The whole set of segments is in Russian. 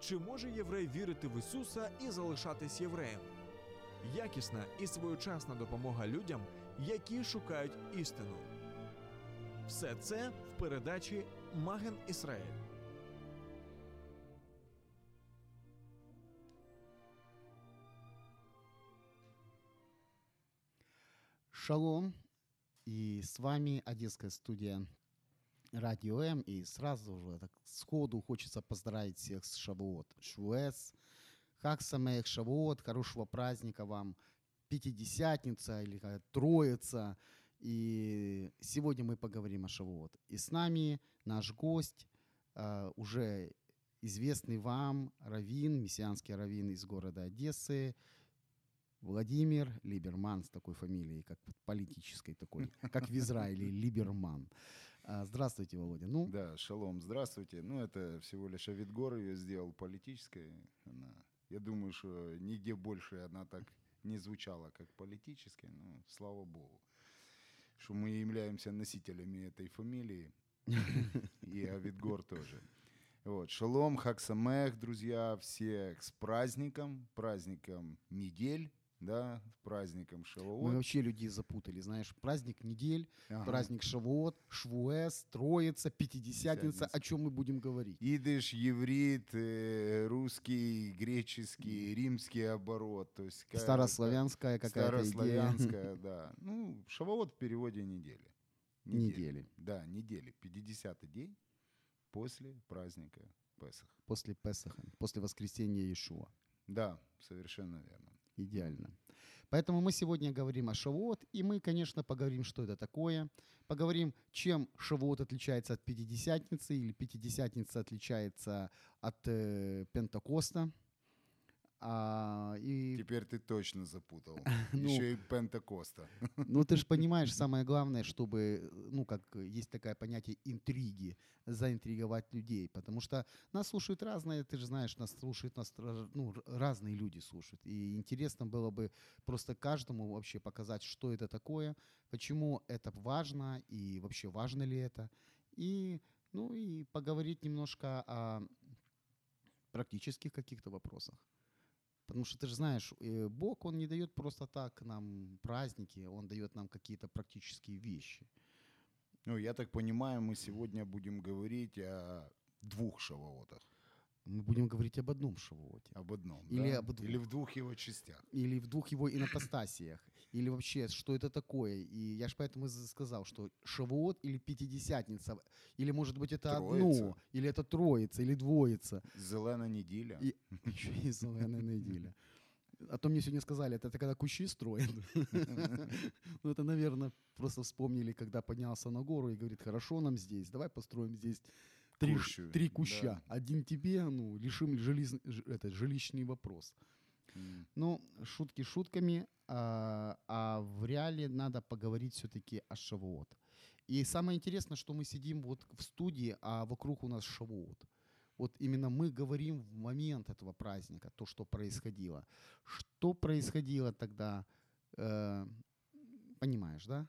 Чи може єврей вірити в Ісуса і залишатись євреєм? Якісна і своєчасна допомога людям, які шукають істину. Все це в передачі Маген Ісраїль. Шалом, и с вами Одесская студия Радио М, и сразу же так сходу хочется поздравить всех с Шавуот, Швуэс, как самых Шавуот, хорошего праздника вам, Пятидесятница или Троица, и сегодня мы поговорим о Шавуот. И с нами наш гость, э, уже известный вам раввин, мессианский раввин из города Одессы, Владимир Либерман с такой фамилией, как политической такой, как в Израиле, Либерман. А, Здравствуйте, Володя. Ну, Да, шалом, здравствуйте. Ну, это всего лишь Авидгор ее сделал политической. Она, я думаю, что нигде больше она так не звучала, как политической, но слава богу, что мы являемся носителями этой фамилии, и Авидгор тоже. Вот, шалом, хаксамех, друзья, всех с праздником, праздником недель, да, праздником мы Шавуот. вообще людей запутали, знаешь, праздник недель, Ага. праздник Шавуот, Швуэс, Троица, Пятидесятница, Пятидесятница. о чем мы будем говорить? Идыш, еврит, э, русский, греческий, римский оборот. То есть ка- Старославянская какая-то идея. Старославянская, да. Ну, шавуот в переводе недели. Недели. Да, недели. 50-й день после праздника Песах. После Песаха, после воскресения Иешуа. Да, совершенно верно. Идеально. Поэтому мы сегодня говорим о Шавуот, и мы, конечно, поговорим, что это такое. Поговорим, чем Шавуот отличается от Пятидесятницы, или Пятидесятница отличается от э, Пентакоста. А, и, Теперь ты точно запутал. Ну. Еще и Пентакоста. ну, ты же понимаешь, самое главное, чтобы, ну, как есть такое понятие интриги, заинтриговать людей. Потому что нас слушают разные, ты же знаешь, нас слушают, нас ну, разные люди слушают. И интересно было бы просто каждому вообще показать, что это такое, почему это важно и вообще важно ли это. И, ну, и поговорить немножко о практических каких-то вопросах. Потому что ты же знаешь, э, Бог, Он не дает просто так нам праздники, Он дает нам какие-то практические вещи. Ну, я так понимаю, мы сегодня будем говорить о двух шавуотах. Мы будем говорить об одном Шавуоте. Об одном. Или да? об двух. Или в двух его частях. Или в двух его инопостасиях. Или вообще, что это такое. И я же поэтому сказал, что Шавуот или Пятидесятница. Или, может быть, это Троица. одно. Или это Троица, или Двоица. Зелена неделя. И еще и зеленая неделя. А то мне сегодня сказали, это, это когда кущи строят. Ну, это, наверное, просто вспомнили, когда поднялся на гору и говорит, хорошо нам здесь, давай построим здесь три, Кущу, три куща. да. Один тебе, ну, решим жилиз- это, жилищный вопрос. М. Ну, шутки шутками, а, а в реале надо поговорить все-таки о Шавуот. И самое интересное, что мы сидим вот в студии, а вокруг у нас Шавуот. Вот именно мы говорим в момент этого праздника, то, что происходило. Что происходило тогда, э, понимаешь, да?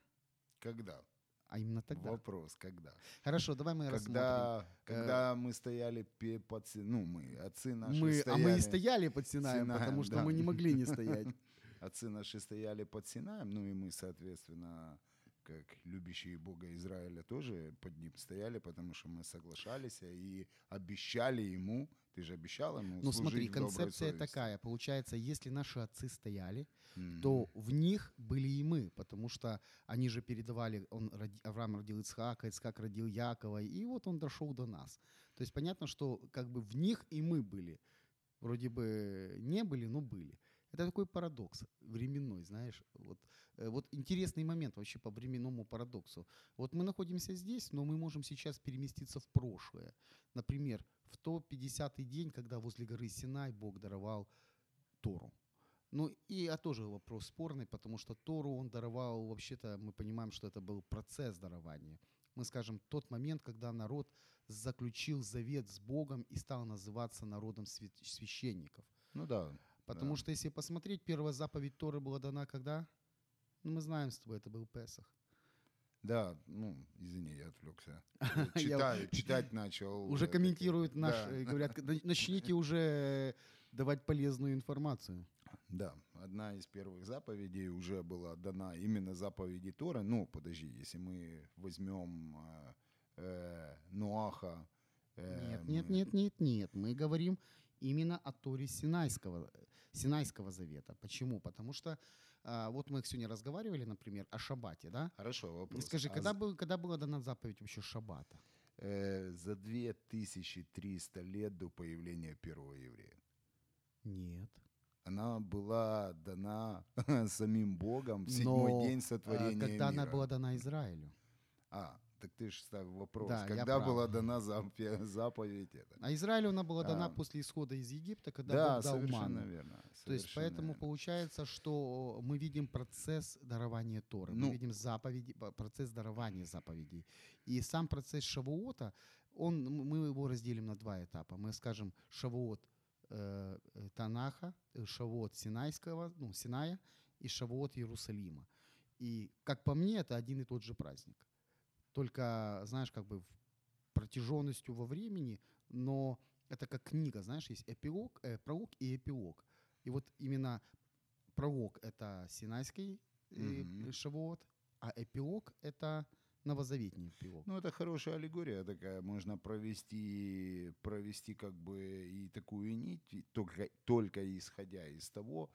Когда? А именно тогда. Вопрос, когда? Хорошо, давай мы рассмотрим. Когда, когда мы стояли под... Ну, мы, отцы наши Мы, а стояли... мы и стояли под Синаем, Синаем, потому что да. мы не могли не стоять. Отцы наши стояли под Синаем, ну и мы, соответственно, как любящие Бога Израиля, тоже под ним стояли, потому что мы соглашались и обещали ему, ты же обещал ему Ну смотри, концепция такая. Получается, если наши отцы стояли, Мгм. то в них потому что они же передавали, он, Авраам родил Ицхака, Ицхак родил Якова, и вот он дошел до нас. То есть понятно, что как бы в них и мы были. Вроде бы не были, но были. Это такой парадокс временной, знаешь. Вот, э, вот интересный момент вообще по временному парадоксу. Вот мы находимся здесь, но мы можем сейчас переместиться в прошлое. Например, в 150-й день, когда возле горы Синай Бог даровал Тору. Ну, и а тоже вопрос спорный, потому что Тору он даровал, вообще-то мы понимаем, что это был процесс дарования. Мы скажем, тот момент, когда народ заключил завет с Богом и стал называться народом свя- священников. Ну да. Потому да. что если посмотреть, первая заповедь Торы была дана когда? Ну, мы знаем с тобой, это был Песах. Да, ну, извини, я отвлекся. Я Читаю, читать начал. Уже комментируют наш, да. говорят, «На- начните уже давать полезную информацию. Да, одна из первых заповедей уже была дана именно заповеди Торы. Ну, подожди, если мы возьмем э, э, Нуаха. э, Нет, нет, мы- нет, нет, нет. Мы говорим именно о Торе Синайского, Синайского завета. Почему? Потому что а, вот мы сегодня разговаривали, например, о шаббате, да? Хорошо, вопрос. скажи, А когда, был, когда была дана заповедь вообще шаббата? э, за 2300 лет до появления первого еврея. Нет. Она была дана самим Богом в седьмой Но, день а, сотворения Когда она мира. была дана Израилю? А, так ты же ставил вопрос. Да, когда прав. была дана заповедь эта? А Израилю она была дана А. после исхода из Египта, когда Да, Бог дал совершенно ману. верно. То есть совершенно поэтому верно. получается, что мы видим процесс дарования Торы, мы Ну. видим заповеди, процесс дарования заповедей. И сам процесс Шавуота, он, мы его разделим на два этапа. Мы скажем Шавуот э, э, Танаха, э, Шавуот Синайского, ну, Синая и Шавуот Иерусалима. И, как по мне, это один и тот же праздник. Только, знаешь, как бы протяженностью во времени, но это как книга, знаешь, есть эпилог, э, пролог и эпилог. И вот именно пролог — это Синайский э, Мгм. Шавуот, а эпилог — это новозаветний эпилог. Ну, это хорошая аллегория такая. Можно провести, провести как бы и такую нить, только, только исходя из того,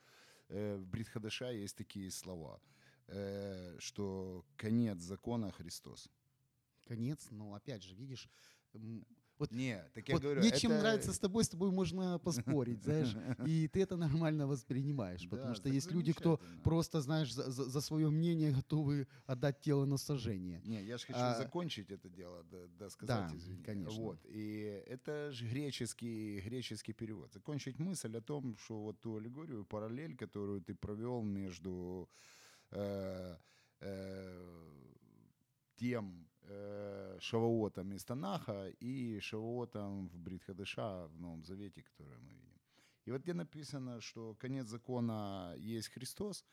э, в Бритхадаша есть такие слова, э, что конец закона Христос. Конец, но опять же, видишь, вот Не, так я вот говорю, мне чем это- нравится с тобой, с тобой можно поспорить, знаешь, и ты это нормально воспринимаешь, потому что есть люди, кто просто, знаешь, за, свое мнение готовы отдать тело на сожжение. Не, я же хочу А, закончить это дело, да, да сказать, извини. конечно. Вот. И это же греческий, греческий перевод. Закончить мысль о том, что вот ту аллегорию, параллель, которую ты провел между э, э, тем Шаваотом из Танаха и Шаваотом в Бритхадыша в Новом Завете, который мы видим. И вот где написано, что конец закона есть Христос,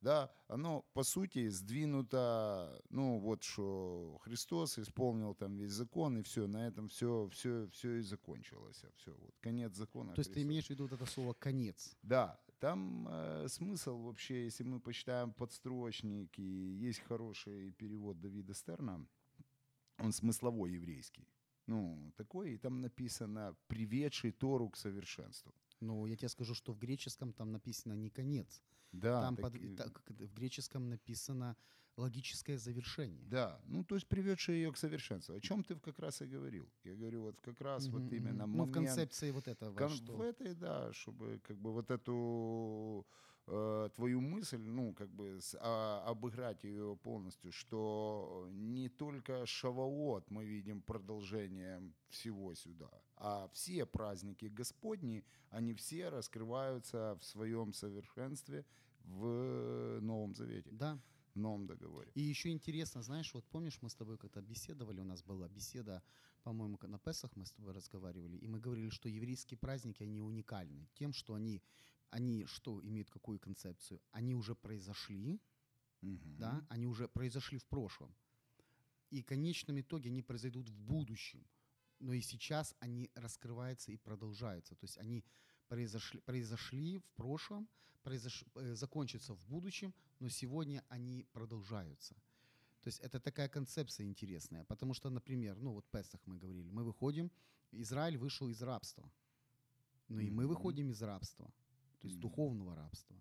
да, оно по сути сдвинуто, ну вот что Христос исполнил там весь закон, и все, на этом все, все, все и закончилось. Все, вот конец закона. То есть ты Христос. имеешь в виду вот это слово «конец». Да, там э, смысл вообще, если мы почитаем подстрочник, и есть хороший перевод Давида Стерна, он смысловой еврейский. Ну, такой, и там написано «приведший Тору к совершенству». Но я тебе скажу, что в греческом там написано не «конец». Да, там так под- так, в греческом написано «логическое завершение». Да, ну то есть приведший ее к совершенству. О чем ты как раз и говорил. Я говорю, вот как раз Мгм, вот именно мгм. Ну, в момент- концепции вот этого, Кон- что... В этой, да, чтобы как бы вот эту э, твою мысль, ну, как бы с- а, обыграть ее полностью, что не только Шаваот мы видим продолжением всего сюда, а все праздники Господни, они все раскрываются в своем совершенстве в Новом Завете, Да. в Новом договоре. И еще интересно, знаешь, вот помнишь, мы с тобой как-то беседовали, у нас была беседа, по-моему, на Песах мы с тобой разговаривали, и мы говорили, что еврейские праздники, они уникальны тем, что они, они что имеют какую концепцию? Они уже произошли, Мгм. да, они уже произошли в прошлом. И в конечном итоге они произойдут в будущем. Но и сейчас они раскрываются и продолжаются. То есть они произошли, произошли в прошлом, произош, э, закончатся в будущем, но сегодня они продолжаются. То есть это такая концепция интересная. Потому что, например, ну вот Песах мы говорили, мы выходим, Израиль вышел из рабства. Но и мы выходим из рабства, то есть Мгм. духовного рабства.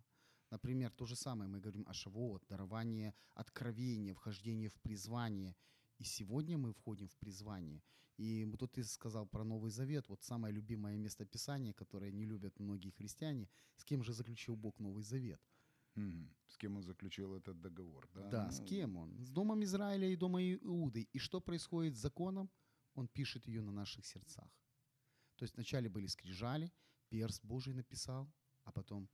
Например, то же самое мы говорим о Шавуот, дарование откровения, вхождение в призвание. И сегодня мы входим в призвание. И вот тут ты сказал про Новый Завет, вот самое любимое местописание, которое не любят многие христиане. С кем же заключил Бог Новый Завет? Мгм. С кем он заключил этот договор, да? Да, с Ну, кем он? С Домом Израиля и Домом Иуды. И что происходит с законом? Он пишет ее на наших сердцах. То есть вначале были скрижали, перст Божий написал, а потом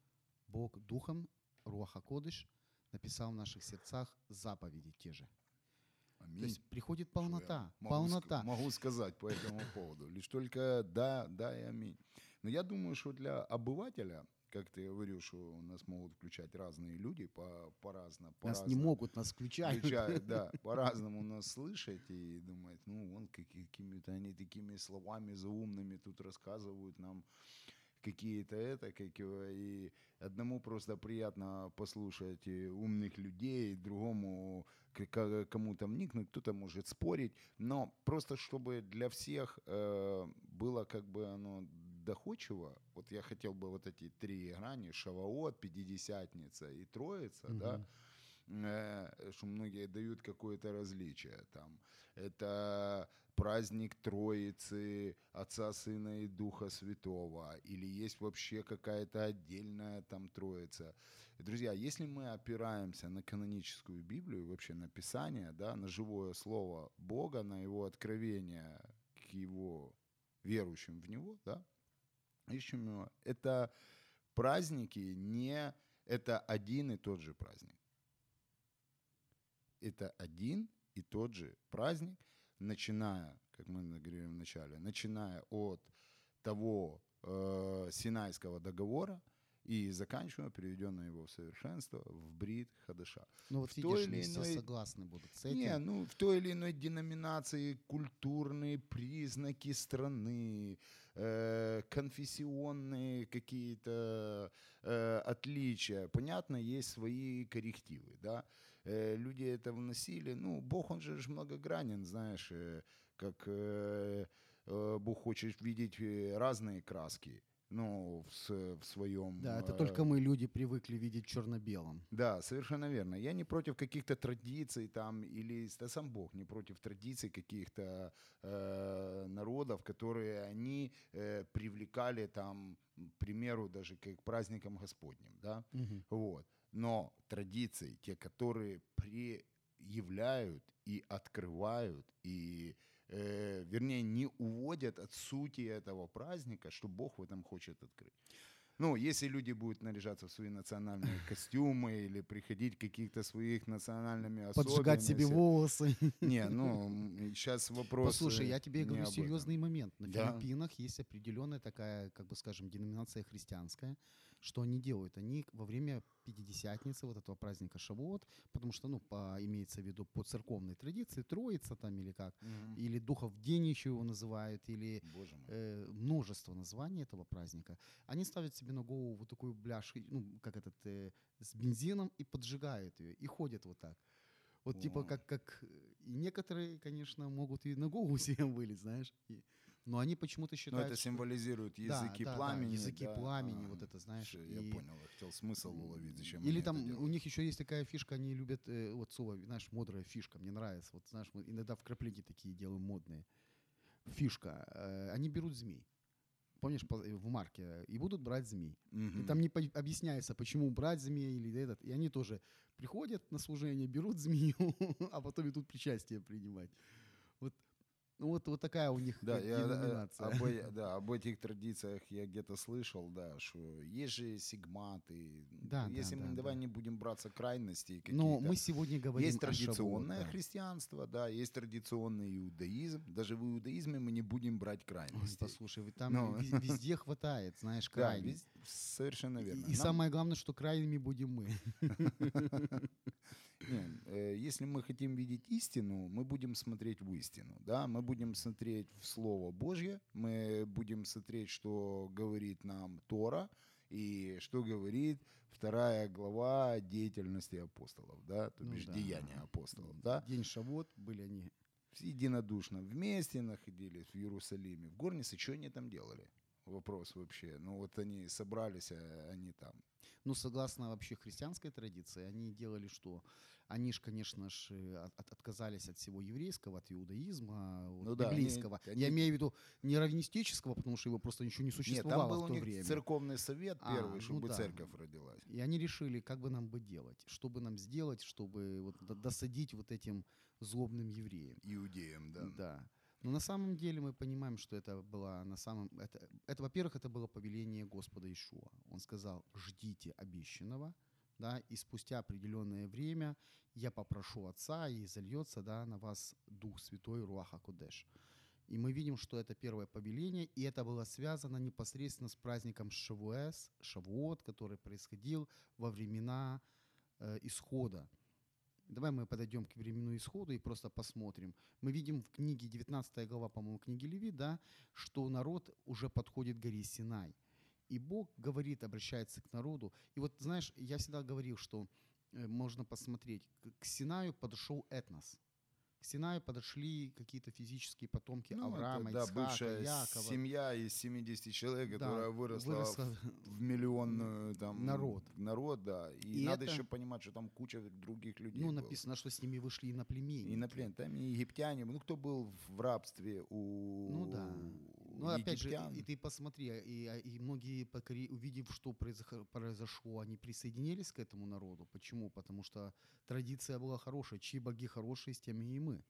Бог духом, Руаха Кодыш, написал в наших сердцах заповеди те же. То Аминь. есть приходит полнота, могу полнота. Могу сказать по этому поводу. Лишь только да, да и аминь. Но я думаю, что для обывателя, как ты говорил, что у нас могут включать разные люди по, по-разному. Нас не могут, нас включают. Включают, да, по-разному нас слышать и думать, ну, вон каки- какими-то они такими словами заумными тут рассказывают нам какие-то это, как его, и одному просто приятно послушать э, умных людей, другому кому-то вникнуть, кто-то может спорить, но просто чтобы для всех э, было как бы оно доходчиво, вот я хотел бы вот эти три грани, Шаваот, Пятидесятница и Троица, да, Мгм. э, что многие дают какое-то различие там. Это праздник Троицы, Отца, Сына и Духа Святого, или есть вообще какая-то отдельная там Троица. Друзья, если мы опираемся на каноническую Библию, вообще на Писание, да, на живое слово Бога, на Его откровение к Его верующим в Него, да, ищем Его, это праздники не... Это один и тот же праздник это один и тот же праздник, начиная, как мы говорили в начале, начиная от того э, Синайского договора и заканчивая приведенное его в совершенство в Брит Хадаша. Ну вот в видишь, или не все иной- согласны будут с этим. Не, ну в той или иной деноминации культурные признаки страны, э, конфессионные какие-то э, отличия. Понятно, есть свои коррективы, да. Э, люди это вносили. Ну, Бог, он же многогранен, знаешь, э, как э, Бог хочет видеть разные краски, ну, в, в своем... Да, это только мы, люди, привыкли видеть черно-белым. да, совершенно верно. Я не против каких-то традиций там, или да сам Бог не против традиций каких-то э, народов, которые они э, привлекали там, к примеру, даже к праздникам Господним, да, Мгм. вот. Но традиции, те, которые преявляют и открывают, и, э, вернее, не уводят от сути этого праздника, что Бог в этом хочет открыть. Ну, если люди будут наряжаться в свои национальные костюмы или приходить каких-то своих национальными Поджигать себе волосы. Не, ну, сейчас вопрос... Послушай, э, я тебе говорю серьезный момент. На Да. Филиппинах есть определенная такая, как бы скажем, деноминация христианская. Что они делают? Они во время Пятидесятницы, вот этого праздника Шавуот, потому что, ну, по, имеется в виду по церковной традиции, Троица там или как, Мгм. или Духов День еще его называют, или э, множество названий этого праздника. Они ставят себе на голову вот такую бляж, ну, как этот, э, с бензином и поджигают ее, и ходят вот так. Вот типа как, как... э, И некоторые, конечно, могут и на голову себе вылить, знаешь. и- но они почему-то Но считают, Ну, это что- символизирует Да, языки да, да, пламени. языки да. пламени, А, вот это, знаешь, всё, Я и- понял, я хотел смысл уловить, зачем Или там у них еще есть такая фишка, они любят, э, вот слово, знаешь, мудрая фишка, мне нравится. Вот знаешь, мы иногда вкрапления такие делаем модные. Фишка. э, они берут змей. Помнишь, по- э, в марке, и будут брать змей. И Мгм. там не по- объясняется, почему брать змея или этот. И они тоже приходят на служение, берут змею, а потом идут причастие принимать. Ну вот, вот такая у них Да, я, э, деноминация. об, э- да, об этих традициях я где-то слышал, да, что есть же сигматы. Да, да, Если мы да, давай да. не будем браться крайностей Но мы сегодня говорим есть традиционное да. христианство, да, есть традиционный иудаизм. Даже в иудаизме мы не будем брать Ой, крайностей. послушай, вы там вез- везде хватает, знаешь, Да, крайних. вез- совершенно верно. И, Нам- самое главное, что крайними будем мы. Э, если мы хотим видеть истину, мы будем смотреть в истину, да, мы будем смотреть в Слово Божье, мы будем смотреть, что говорит нам Тора и что говорит вторая глава деятельности апостолов, да, то Ну бишь да. деяния апостолов, да. День Шавот были они. Единодушно вместе находились в Иерусалиме, в горнице, что они там делали? Вопрос вообще. Ну вот они собрались, а они там. Ну, согласно вообще христианской традиции, они делали что? Они ж, конечно ж, э, от- от- отказались от всего еврейского, от иудаизма, вот, Ну да, они- библейского. они- Я имею в виду не раввинистического, потому что его просто ничего не Нет, существовало там был в у то них время. церковный совет А, первый, ну чтобы да. церковь родилась. И они решили, как бы нам бы делать, что бы нам сделать, чтобы вот до- досадить вот этим злобным евреям. Иудеям, да. Да. Но на самом деле мы понимаем, что это было на самом... Это, это во-первых, это было повеление Господа Ишуа. Он сказал, ждите обещанного, да, и спустя определенное время я попрошу Отца, и зальется да, на вас Дух Святой Руаха Кудеш. И мы видим, что это первое повеление, и это было связано непосредственно с праздником Шавуэс, Шавуот, который происходил во времена э, исхода. Давай мы подойдем к временному исходу и просто посмотрим. Мы видим в книге, 19 глава, по-моему, книги Леви, да, что народ уже подходит к горе Синай. И Бог говорит, обращается к народу. И вот, знаешь, я всегда говорил, что э, можно посмотреть, к- Синаю подошел этнос. К Синаю подошли какие-то физические потомки Ну, это, Авраама, да, Ицхака, бывшая Якова. семья из 70 человек, Да, которая выросла, выросла в, в миллионную там народ. народ, да. И, И надо это- еще понимать, что там куча других людей. Ну, было. написано, что с ними вышли иноплеменники. И на плен, там и египтяне, ну кто был в рабстве у Ну да. Ну, опять же, и ты посмотри, и, а, и многие, увидев, что произошло, они присоединились к этому народу. Почему? Потому что традиция была хорошая. Чьи боги хорошие, с теми и мы.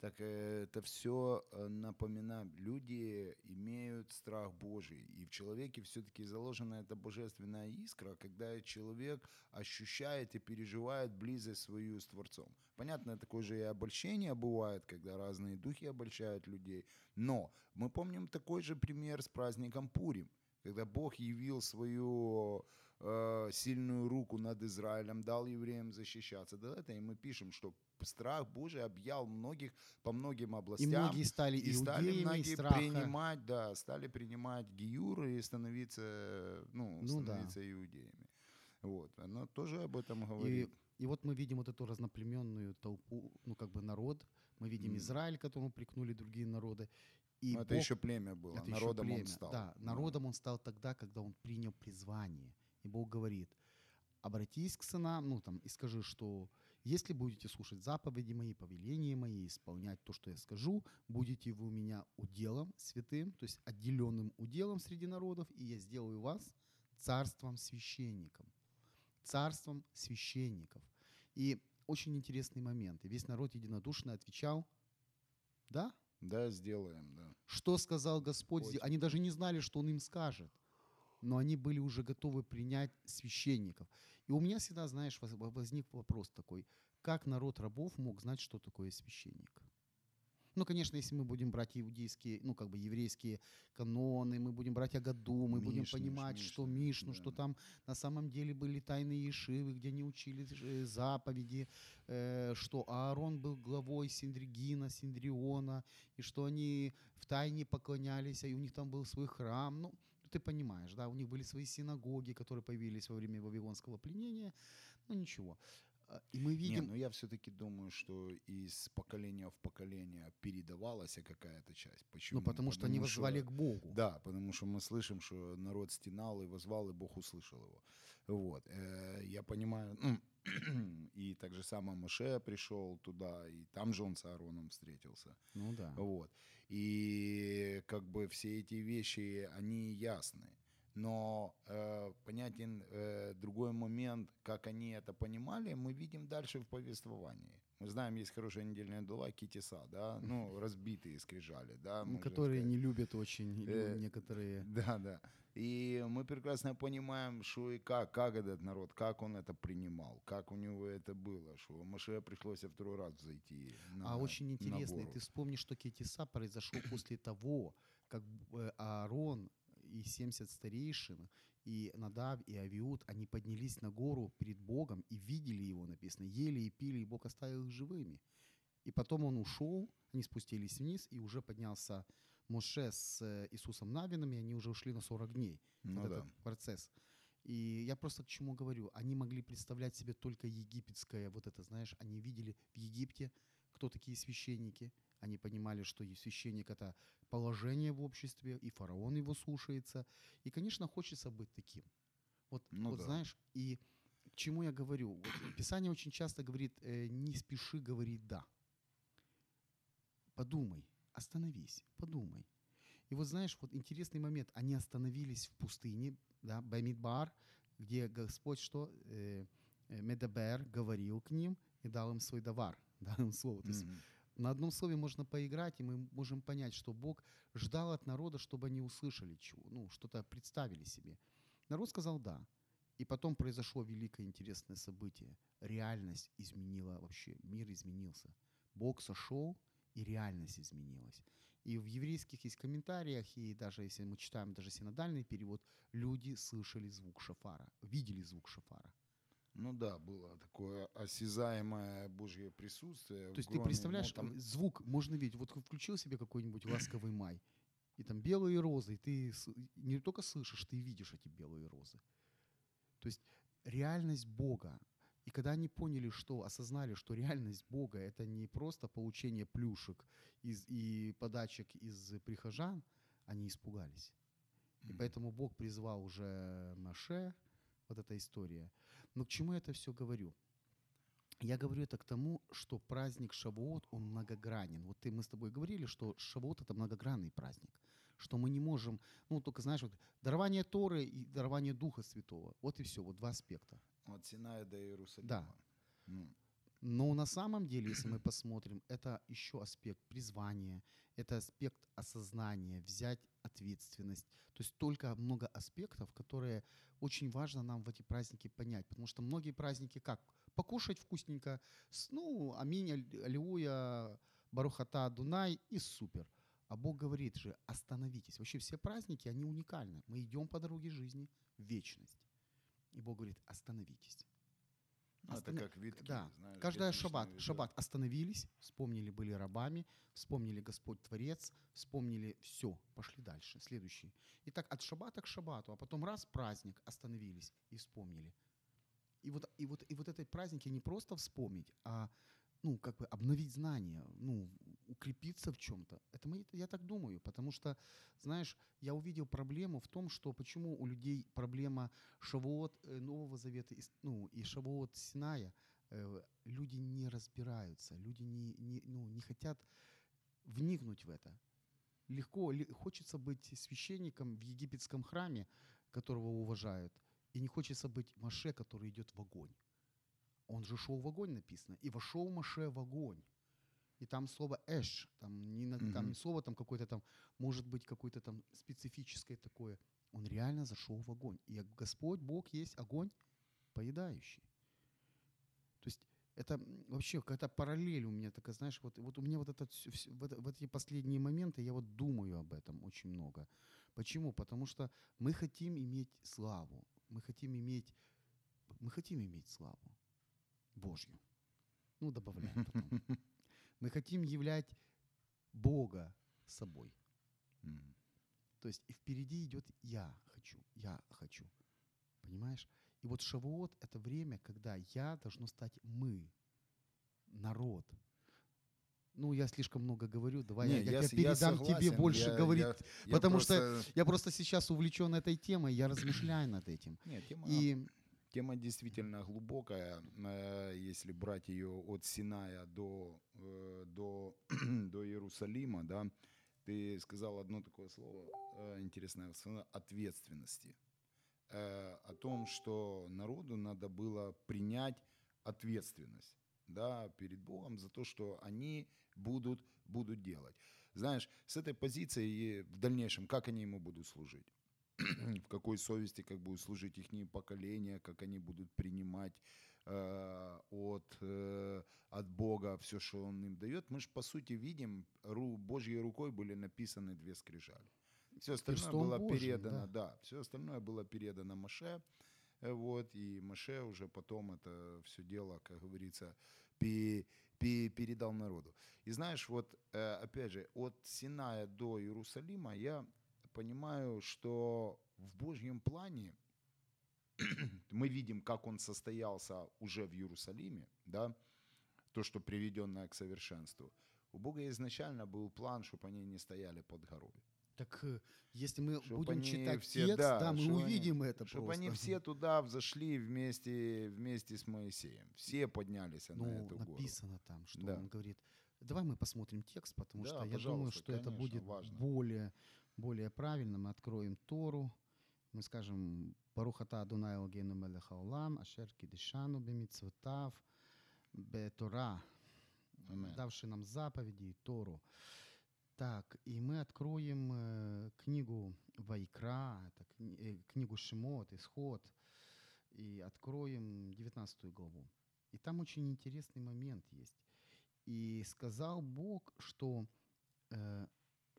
Так э, это все напоминает, люди имеют страх Божий, и в человеке все-таки заложена эта божественная искра, когда человек ощущает и переживает близость свою с Творцом. Понятно, такое же и обольщение бывает, когда разные духи обольщают людей, но мы помним такой же пример с праздником Пурим, когда Бог явил свою э, сильную руку над Израилем, дал евреям защищаться. До этого и мы пишем, что страх Божий объял многих по многим И областям. многие стали И стали многие страха. принимать, да, стали принимать гиюры и становиться, ну, Ну да. становиться иудеями. Вот, она тоже об этом И, говорит. и вот мы видим вот эту разноплеменную толпу, ну как бы народ. Мы видим Мгм. Израиль, которому прикнули другие народы. И Ну, это Бог- еще племя было, Это еще народом он племя. стал. Да, народом он стал тогда, когда он принял призвание. И Бог говорит, обратись к сынам, ну там, и скажи, что если будете слушать заповеди мои, повеления мои, исполнять то, что я скажу, будете вы у меня уделом святым, то есть отделенным уделом среди народов, и я сделаю вас царством священником. Царством священников. И очень интересный момент. И весь народ единодушно отвечал, да, Да, сделаем, да. что сказал Господь? Очень. Они даже не знали, что Он им скажет. Но они были уже готовы принять священников. И у меня всегда, знаешь, воз- возник вопрос такой. Как народ рабов мог знать, что такое священник? Ну, конечно, если мы будем брать иудейские, ну, как бы еврейские каноны, мы будем брать Агаду, мы будем Мишну, понимать, что Мишну, Мишну, что да. там на самом деле были тайные ешивы, где они учили э, заповеди, э, что Аарон был главой Синдригина, Синдриона, и что они в тайне поклонялись, и у них там был свой храм. Ну, ты понимаешь, да, у них были свои синагоги, которые появились во время Вавилонского пленения. Ну, ничего. А, И мы Не, видим... ну я все-таки думаю, что из поколения в поколение передавалась какая-то часть. Почему? ну, потому что они возвали к Богу. Да, потому что мы слышим, что народ стенал и возвал, и Бог услышал его. Вот. э, Я понимаю, ну, и так же самое Моше пришел туда, и там же он с Аароном встретился. Ну да. Вот. И как бы все эти вещи, они ясны. Но э, понятен э, другой момент, как они это понимали, мы видим дальше в повествовании. Мы знаем, есть хорошая недельная дула Китиса, да, ну, разбитые скрижали, да. Ну, которые не любят очень Э, некоторые. Да, да. И мы прекрасно понимаем, что и как, как этот народ, как он это принимал, как у него это было, что Маше пришлось второй раз зайти на а очень интересно, ты вспомни, что Кетиса произошел после того, как э, Аарон и 70 старейшин, и Надав, и Авиуд, они поднялись на гору перед Богом и видели его, написано, ели и пили, и Бог оставил их живыми. И потом он ушел, они спустились вниз, и уже поднялся Моше с э, Иисусом Навином, и они уже ушли на 40 дней. Ну вот да. этот процесс. И я просто к чему говорю, они могли представлять себе только египетское, вот это, знаешь, они видели в Египте, кто такие священники, они понимали, что и священник это положение в обществе, и фараон его слушается, и, конечно, хочется быть таким. Вот, Ну вот да. знаешь, и к чему я говорю? Вот Писание очень часто говорит, э, не спеши говорить «да». Подумай, остановись, подумай. И вот знаешь, вот интересный момент. Они остановились в пустыне, да, Бамидбар, где Господь что? Э, э, Медабер говорил к ним и дал им свой давар, дал им слово. То есть Мгм. На одном слове можно поиграть, и мы можем понять, что Бог ждал от народа, чтобы они услышали чего, ну, что-то представили себе. Народ сказал «да». И потом произошло великое интересное событие. Реальность изменила вообще, мир изменился. Бог сошел, и реальность изменилась. И в еврейских есть комментариях, и даже если мы читаем даже синодальный перевод, люди слышали звук шафара, видели звук шафара. Ну да, было такое осязаемое Божье присутствие. То есть ты представляешь, там- звук можно видеть. Вот включил себе какой-нибудь ласковый май, и там белые розы, и ты не только слышишь, ты видишь эти белые розы. То есть реальность Бога. И когда они поняли, что, осознали, что реальность Бога – это не просто получение плюшек из, и подачек из прихожан, они испугались. И поэтому Бог призвал уже Маше, вот эта история. Но к чему я это все говорю? Я говорю это к тому, что праздник Шавуот, он многогранен. Вот ты, мы с тобой говорили, что Шавуот – это многогранный праздник. Что мы не можем, ну, только знаешь, вот дарование Торы и дарование Духа Святого. Вот и все, вот два аспекта. От Синая до Иерусалима. Да. Ну, Но на самом деле, если мы посмотрим, это еще аспект призвания, это аспект осознания, взять ответственность. То есть только много аспектов, которые очень важно нам в эти праздники понять. Потому что многие праздники как? Покушать вкусненько, ну, аминь, аллилуйя, барухата, дунай и супер. А Бог говорит же, остановитесь. Вообще все праздники, они уникальны. Мы идем по дороге жизни в вечность. И Бог говорит, остановитесь. Это как витки, да. знаешь, Каждая шаббат, виды. шаббат остановились, вспомнили, были рабами, вспомнили Господь Творец, вспомнили все, пошли дальше, следующий. И так от шаббата к шаббату, а потом раз праздник, остановились и вспомнили. И вот, и вот, и вот этот праздник не просто вспомнить, а ну, как бы обновить знания, ну, укрепиться в чем-то. Это мои, я так думаю, потому что, знаешь, я увидел проблему в том, что почему у людей проблема Шавуот э, Нового Завета ну, и Шавуот Синая, э, люди не разбираются, люди не, не, ну, не хотят вникнуть в это. Легко, хочется быть священником в египетском храме, которого уважают, и не хочется быть Маше, который идет в огонь. Он же шел в огонь написано, и вошел Маше в огонь. И там слово эш, там не, на- там не слово там какое-то там, может быть какое-то там специфическое такое. Он реально зашел в огонь. И Господь, Бог есть огонь поедающий. То есть это вообще какая-то параллель у меня такая, знаешь, вот, вот у меня вот это всё- всё- в, это- в эти последние моменты я вот думаю об этом очень много. Почему? Потому что мы хотим иметь славу, мы хотим иметь, мы хотим иметь славу Божью. Ну, добавляем потом. Мы хотим являть Бога собой. Мгм. То есть и впереди идет я хочу, я хочу. Понимаешь? И вот Шавуот — это время, когда я должно стать мы, народ. Ну, я слишком много говорю, давай Не, я, я я тебе я передам тебе согласен, больше я- говорить. я- я потому что просто- Я просто сейчас увлечен этой темой, я размышляю над этим. Не, тема, И тема действительно глубокая, э, если брать ее от Синая до, э, до, до Иерусалима, да, ты сказал одно такое слово э, интересное, ответственности. О том, что народу надо было принять ответственность да, перед Богом за то, что они будут, будут делать. Знаешь, с этой позиции в дальнейшем, как они ему будут служить? В какой совести как будут служить их поколения, как они будут принимать э, от, э, от Бога все, что Он им дает. Мы же, по сути, видим, ру, Божьей рукой были написаны две скрижали. Все остальное Перстом было Божьим, передано, да. да. все остальное было передано Маше, э, вот, и Маше уже потом это все дело, как говорится, пе- пе- передал народу. И знаешь, вот, э, опять же, от Синая до Иерусалима я понимаю, что в Божьем плане мы видим, как он состоялся уже в Иерусалиме, да, то, что приведенное к совершенству. У Бога изначально был план, чтобы они не стояли под горой. так э, если мы Чтоб будем читать все, текст, да, да, мы чтоб они- увидим это Чтобы просто. они все туда взошли вместе, вместе с Моисеем. Все поднялись на Ну, эту гору. написано там, что Да. он говорит. Давай мы посмотрим текст, потому Да, что я думаю, что это конечно, будет важно. более, более правильно. Мы откроем Тору, мы скажем Барухата Адунай Огену Мелеха Олам, Ашер Кидишану Бемицвотав, Бетора, давший нам заповеди и Тору. Так, и мы откроем э, книгу Вайкра, это э, книгу Шимот, Исход, и откроем 19 главу. И там очень интересный момент есть. И сказал Бог, что, э,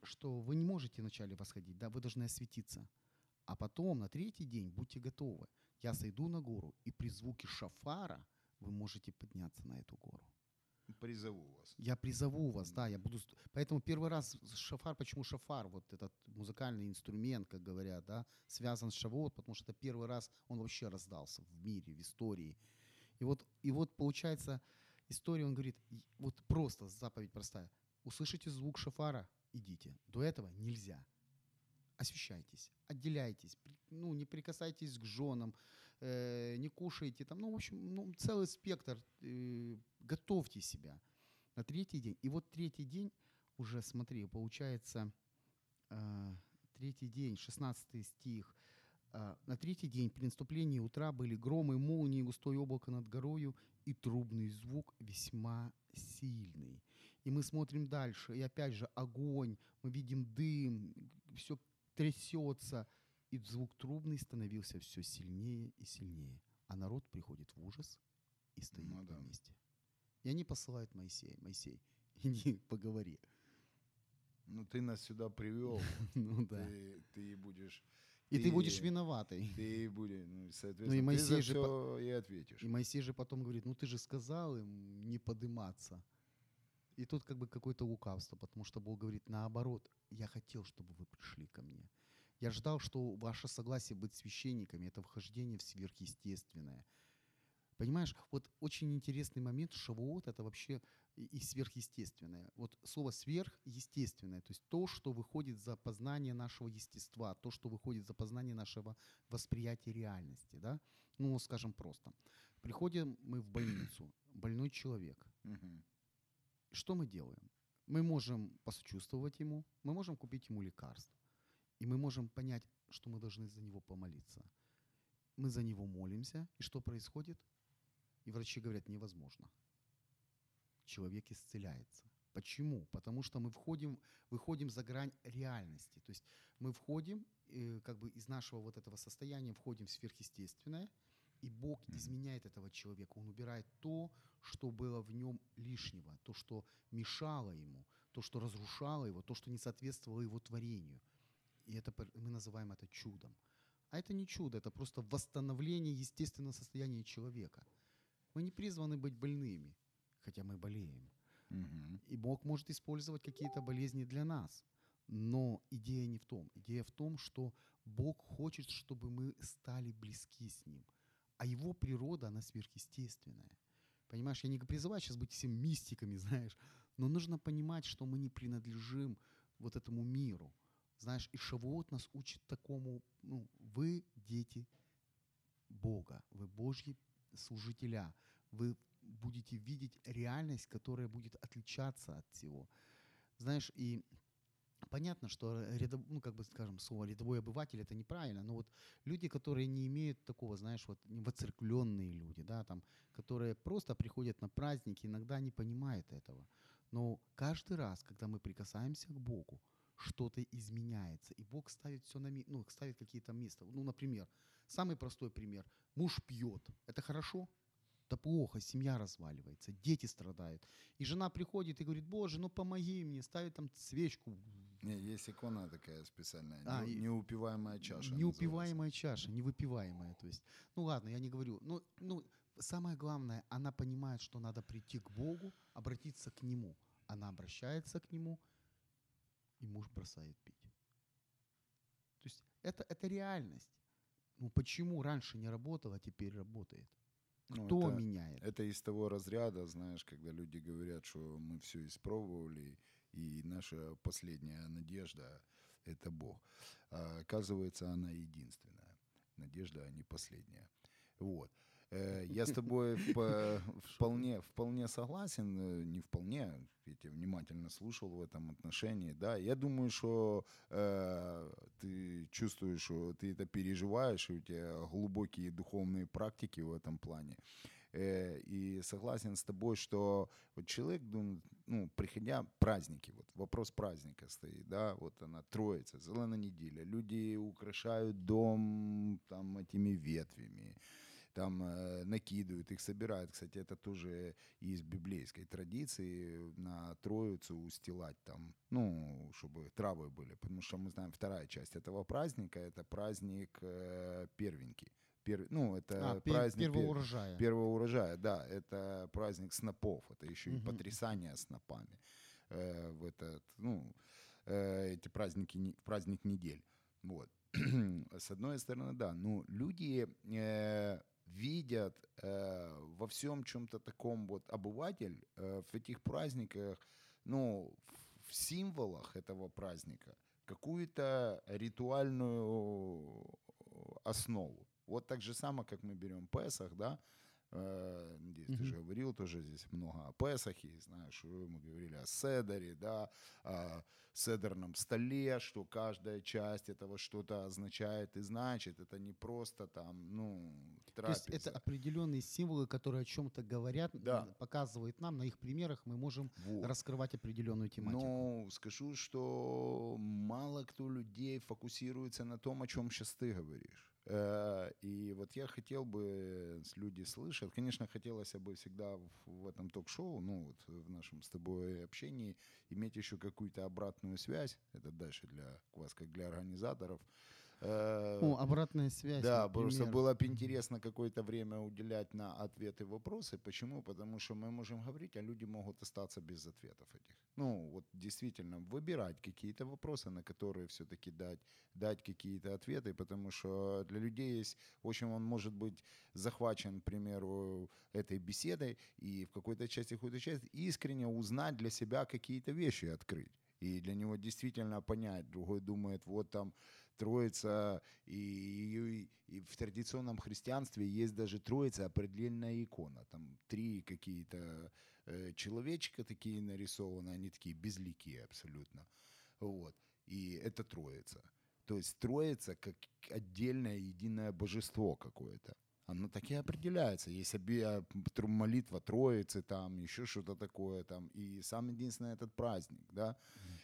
что вы не можете вначале восходить, да, вы должны осветиться. А потом, на третий день, будьте готовы. Я сойду на гору, и при звуке шафара вы можете подняться на эту гору. Призову вас. Я призову вас, да, я буду... Поэтому первый раз шафар, почему шафар, вот этот музыкальный инструмент, как говорят, да, связан с Шавуот, потому что это первый раз он вообще раздался в мире, в истории. И вот, и вот получается, история, он говорит, вот просто заповедь простая. Услышите звук шафара, идите. До этого нельзя. Освещайтесь, отделяйтесь, ну, не прикасайтесь к женам, э, не кушайте там, ну, в общем, ну, целый спектр, э, готовьте себя на третий день. И вот третий день, уже смотри, получается, э, третий день, 16 стих, на третий день при наступлении утра были громы, молнии, густое облако над горою и трубный звук весьма сильный. И мы смотрим дальше, и опять же огонь, мы видим дым, все трясется, и звук трубный становился все сильнее и сильнее. А народ приходит в ужас и стоит Ну на да. месте. И они посылают Моисея. Моисей, иди поговори. Ну, ты нас сюда привел. Ну да. Ты, ты будешь... И ты будешь виноватый. Ты будешь, ну, соответственно, Моисей ты за же все и ответишь. И Моисей же потом говорит, ну ты же сказал им не подыматься. И тут как бы какое-то лукавство, потому что Бог говорит, наоборот, я хотел, чтобы вы пришли ко мне. Я ждал, что ваше согласие быть священниками – это вхождение в сверхъестественное. Понимаешь, вот очень интересный момент, Шавуот – это вообще и сверхъестественное. Вот слово «сверхъестественное», то есть то, что выходит за познание нашего естества, то, что выходит за познание нашего восприятия реальности. Да? Ну, скажем просто. Приходим мы в больницу, больной человек. Мгм. Что мы делаем? Мы можем посочувствовать ему, мы можем купить ему лекарство, и мы можем понять, что мы должны за него помолиться. Мы за него молимся, и что происходит? И врачи говорят, невозможно. Человек исцеляется. Почему? Потому что мы входим, выходим за грань реальности. То есть мы входим, э, как бы из нашего вот этого состояния входим в сверхъестественное, и Бог изменяет этого человека. Он убирает то, что было в нем лишнего, то, что мешало ему, то, что разрушало его, то, что не соответствовало его творению. И это мы называем это чудом. А это не чудо, это просто восстановление естественного состояния человека. Мы не призваны быть больными, хотя мы болеем. Мгм. И Бог может использовать какие-то болезни для нас. Но идея не в том. Идея в том, что Бог хочет, чтобы мы стали близки с Ним. А Его природа, она сверхъестественная. Понимаешь, я не призываю сейчас быть всем мистиками, знаешь, но нужно понимать, что мы не принадлежим вот этому миру. Знаешь, и Шавуот нас учит такому, ну, вы дети Бога, вы Божьи служителя, вы будете видеть реальность, которая будет отличаться от всего. Знаешь, и понятно, что рядов, ну, как бы скажем, слово рядовой обыватель это неправильно, но вот люди, которые не имеют такого, знаешь, вот воцеркленные люди, да, там, которые просто приходят на праздники, иногда не понимают этого. Но каждый раз, когда мы прикасаемся к Богу, что-то изменяется, и Бог ставит все на ми- ну, ставит какие-то места. Ну, например, самый простой пример. Муж пьет. Это хорошо? Да плохо, семья разваливается, дети страдают. И жена приходит и говорит, боже, ну помоги мне, ставит там свечку. Не, есть икона такая специальная. А, не- неупиваемая чаша. называется. Неупиваемая чаша, невыпиваемая. То есть, ну ладно, я не говорю. Ну, ну, самое главное, она понимает, что надо прийти к Богу, обратиться к Нему. Она обращается к Нему, и муж бросает пить. То есть это, это реальность. Ну почему раньше не работало, а теперь работает? Ну, Кто это- меняет? Это из того разряда, знаешь, когда люди говорят, что мы все испробовали, и наша последняя надежда это Бог. А, оказывается, она единственная. Надежда, а не последняя. Вот. Э, Я с тобой вполне, вполне согласен, э, не вполне, я тебя внимательно слушал в этом отношении, да. Я думаю, что э, ты чувствуешь, что ты это переживаешь, и у тебя глубокие духовные практики в этом плане. Э, И согласен с тобой, что вот человек, ну, приходя, праздники, вот вопрос праздника стоит, да, вот она, Троица, Зелена неделя, люди украшают дом там этими ветвями, там э, накидывают, их собирают. Кстати, это тоже из библейской традиции на Троицу устилать там, ну, чтобы травы были. Потому что мы знаем, вторая часть этого праздника, это праздник э, первенки. Пер- ну, это А, праздник первого пер- урожая. Первого урожая, да, это праздник снопов, это еще и Мгм. потрясание снопами. Э, в этот, ну, э, эти праздники, праздник недель. Вот. С одной стороны, да, ну, люди э, видят э, во всем чем-то таком вот обыватель э, в этих праздниках, ну, в- символах этого праздника какую-то ритуальную основу. Вот так же само, как мы берем Песах, да, Э, Надеюсь, ты Мгм. же говорил тоже здесь много о Песахе, знаешь, мы говорили о Седере, да, о седерном столе, что каждая часть этого что-то означает и значит. Это не просто там, ну, То есть трапеза. это определенные символы, которые о чем-то говорят, Да. показывают нам, на их примерах мы можем Вот. раскрывать определенную тематику. Ну, скажу, что мало кто людей фокусируется на том, о чем сейчас ты говоришь. Э, И вот я хотел бы, люди слышат, конечно, хотелось бы всегда в, в этом ток-шоу, ну вот в нашем с тобой общении, иметь еще какую-то обратную связь, это дальше для вас, как для организаторов. Э, О, обратная связь. да, просто например. было бы интересно какое-то время уделять на ответы вопросы. Почему? Потому что мы можем говорить, а люди могут остаться без ответов этих. Ну, вот действительно, выбирать какие-то вопросы, на которые все-таки дать, дать какие-то ответы, потому что для людей есть, в общем, он может быть захвачен, к примеру, этой беседой и в какой-то части, в какой-то части искренне узнать для себя какие-то вещи открыть. И для него действительно понять. Другой думает, вот там Троица, и, и- и в традиционном христианстве есть даже Троица, определенная икона. Там три какие-то э, человечка такие нарисованы, они такие безликие абсолютно. Вот. И это Троица. То есть Троица как отдельное единое божество какое-то. Оно так и определяется. Есть оби- тр- молитва Троицы, там еще что-то такое, там, и сам единственный этот праздник, да.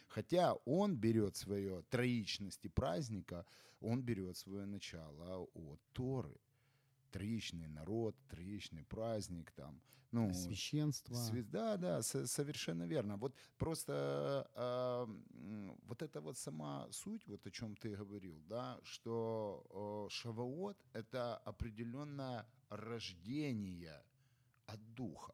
Хотя он берет свое троичности праздника, он берет свое начало от Торы. Троичный народ, троичный праздник, там, ну, священство. Све- Да, да, со- совершенно верно. Вот просто м, вот это вот сама суть, вот о чем ты говорил, да, что о, Шаваот — это определенное рождение от Духа.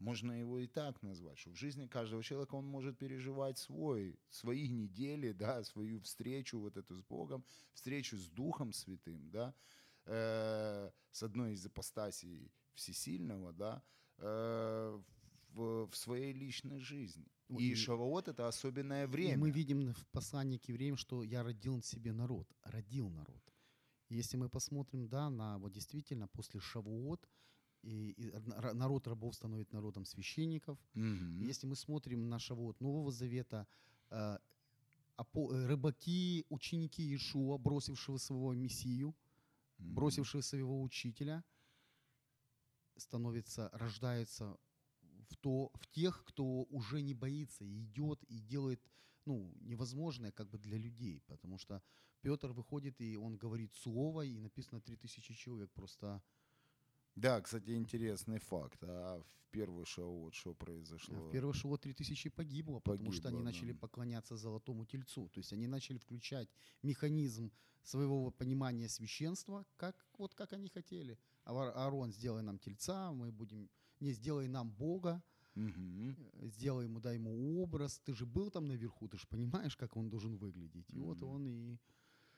Можно его и так назвать, что в жизни каждого человека он может переживать свой, свои недели, да, свою встречу вот эту с Богом, встречу с Духом Святым, да, э, с одной из апостасий Всесильного, да, э, в, в своей личной жизни. И и- Шавуот — это особенное И время. мы видим в послании к евреям, что я родил себе народ, родил народ. И Если мы посмотрим, да, на вот действительно после Шавуот, и, и народ рабов становится народом священников. Мгм. Если мы смотрим на Шавуот Нового Завета, э, э, рыбаки, ученики Иешуа, бросившего своего мессию, Мгм. бросившего своего учителя, становятся, рождаются в, то, в тех, кто уже не боится и идет и делает ну, невозможное как бы для людей, потому что Петр выходит и он говорит слово, и написано 3000 человек просто Да, кстати, интересный факт. А в первый шоу что произошло? В первый шоу 3000 погибло, потому что они Погибло, начали да. поклоняться золотому тельцу. То есть они начали включать механизм своего понимания священства, как, вот как они хотели. Ава- Аарон, сделай нам тельца, мы будем... Не, сделай нам Бога, э, сделай ему, дай ему образ. Ты же был там наверху, ты же понимаешь, как он должен выглядеть. И вот Мгм. он и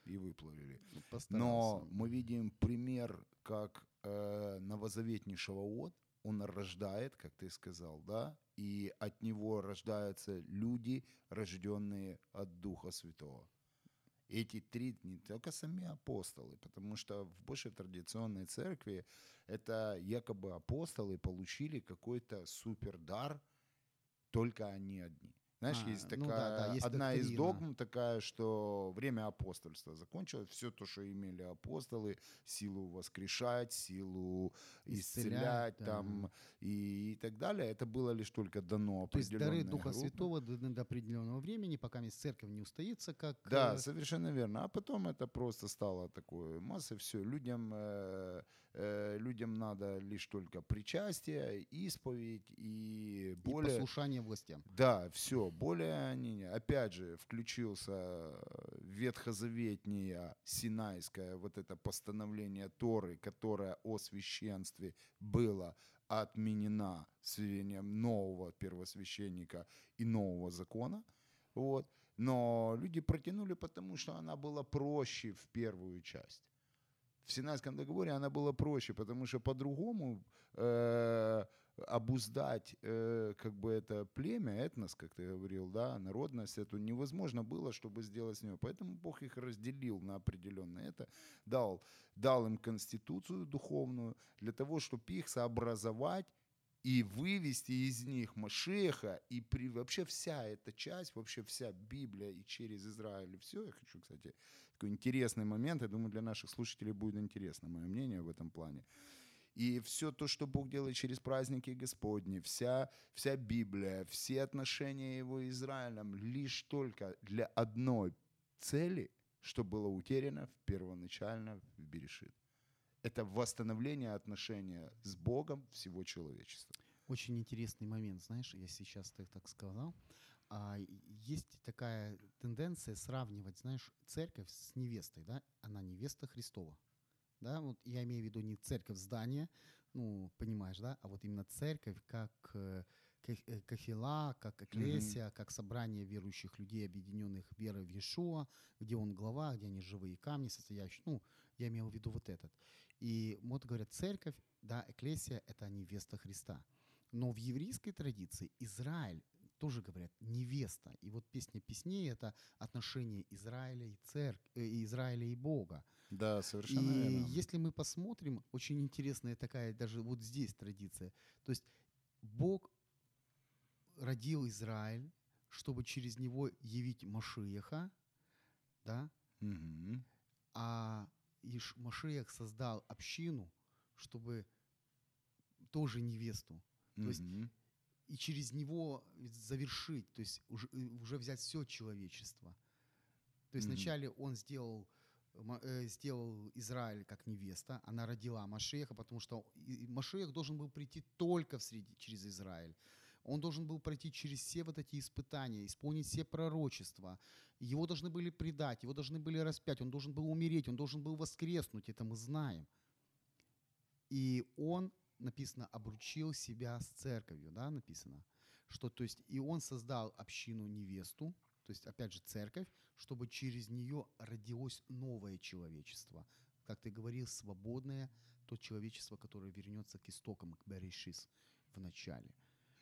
И выплавили. постарался. Но мы видим пример, как э, новозаветний Шаваот он рождает, как ты сказал, да, и от него рождаются люди, рожденные от Духа Святого. Эти три не только сами апостолы, потому что в большей традиционной церкви это якобы апостолы получили какой-то супердар, только они одни. Знаешь, А, есть ну такая да, да, есть одна из доктрина. догм такая, что время апостольства закончилось, все то, что имели апостолы, силу воскрешать, силу Исцелять, исцелять, да. там и, и так далее, это было лишь только дано То есть дары Духа группе. Святого даны до определенного времени, пока церковь не устоится, как... Да, э, совершенно верно. А потом это просто стало такой массой. Все, людям, э, людям надо лишь только причастие, исповедь и и более... послушание властям. Да, все, более они, опять же, включился э, ветхозаветнее синайское вот это постановление Торы, которое о священстве было отменена с введением нового первосвященника и нового закона. Вот. Но люди протянули, потому что она была проще в первую часть. В Синайском договоре она была проще, потому что по-другому э, обуздать э, как бы это племя, этнос, как ты говорил, да, народность, эту невозможно было, чтобы сделать с него. Поэтому Бог их разделил на определенное это, дал, дал им конституцию духовную для того, чтобы их сообразовать и вывести из них Машеха, и при, вообще вся эта часть, вообще вся Библия и через Израиль, и все, я хочу, кстати, такой интересный момент, я думаю, для наших слушателей будет интересно мое мнение в этом плане. И все то, что Бог делает через праздники Господни, вся, вся Библия, все отношения Его с Израилем, лишь только для одной цели, что было утеряно в первоначально в Берешит. Это восстановление отношения с Богом всего человечества. Очень интересный момент, знаешь, я сейчас так, так сказал. А, есть такая тенденция сравнивать, знаешь, церковь с невестой, да? Она невеста Христова. Да, вот я имею в виду не церковь здание, ну, понимаешь, да, а вот именно церковь как э, ка- э, как эклесия, как собрание верующих людей, объединенных верой в Иешуа, где он глава, где они живые камни, состоящие, ну, я имел в виду вот этот. И вот говорят, церковь, да, эклесия – это невеста Христа. Но в еврейской традиции Израиль тоже говорят невеста. И вот песня песней – это отношение Израиля и церкви, Израиля и Бога. Да, И совершенно верно. если мы посмотрим, очень интересная такая даже вот здесь традиция. То есть Бог родил Израиль, чтобы через него явить Машиеха, да, Мгм. а Иш Машиях создал общину, чтобы тоже невесту, то есть Мгм. И через него завершить, то есть уже, э, уже взять все человечество. То есть Мгм. вначале он сделал, э, сделал Израиль как невеста, она родила Машеха, потому что Машех должен был прийти только в среди, через Израиль. Он должен был пройти через все вот эти испытания, исполнить все пророчества. Его должны были предать, его должны были распять, он должен был умереть, он должен был воскреснуть, это мы знаем. И он, написано, обручил себя с церковью, да, написано. Что, то есть, и он создал общину невесту, то есть, опять же, церковь, чтобы через нее родилось новое человечество. Как ты говорил, свободное, то человечество, которое вернется к истокам, к Берешис в начале.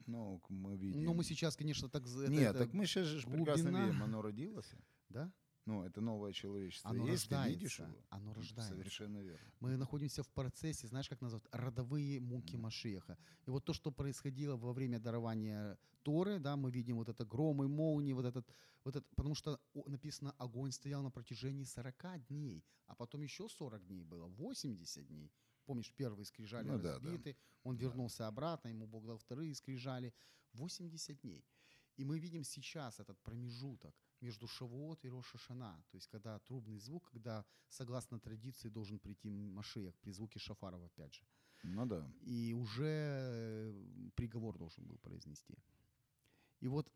Ну, мы видим. Ну, мы сейчас, конечно, так... Нет, это- так мы сейчас же прекрасно видим, оно родилось. Да? Ну, это новое человечество. Оно Есть, ты видишь рождается. его? Оно рождается. Совершенно верно. Мы находимся в процессе, знаешь, как назвать, родовые муки Машеха. И вот то, что происходило во время дарования Торы, да, мы видим вот это громы, молнии, вот этот, вот это, потому что написано, огонь стоял на протяжении 40 дней, а потом еще 40 дней было, 80 дней. Помнишь, первые скрижали Ну да, да. разбиты, он вернулся обратно, ему Бог дал вторые скрижали. 80 дней. И мы видим сейчас этот промежуток между Шавуот и Рошашана, то есть когда трубный звук, когда, согласно традиции, должен прийти Машех при звуке шафаров, опять же. Ну да. И уже э, приговор должен был произнести. И вот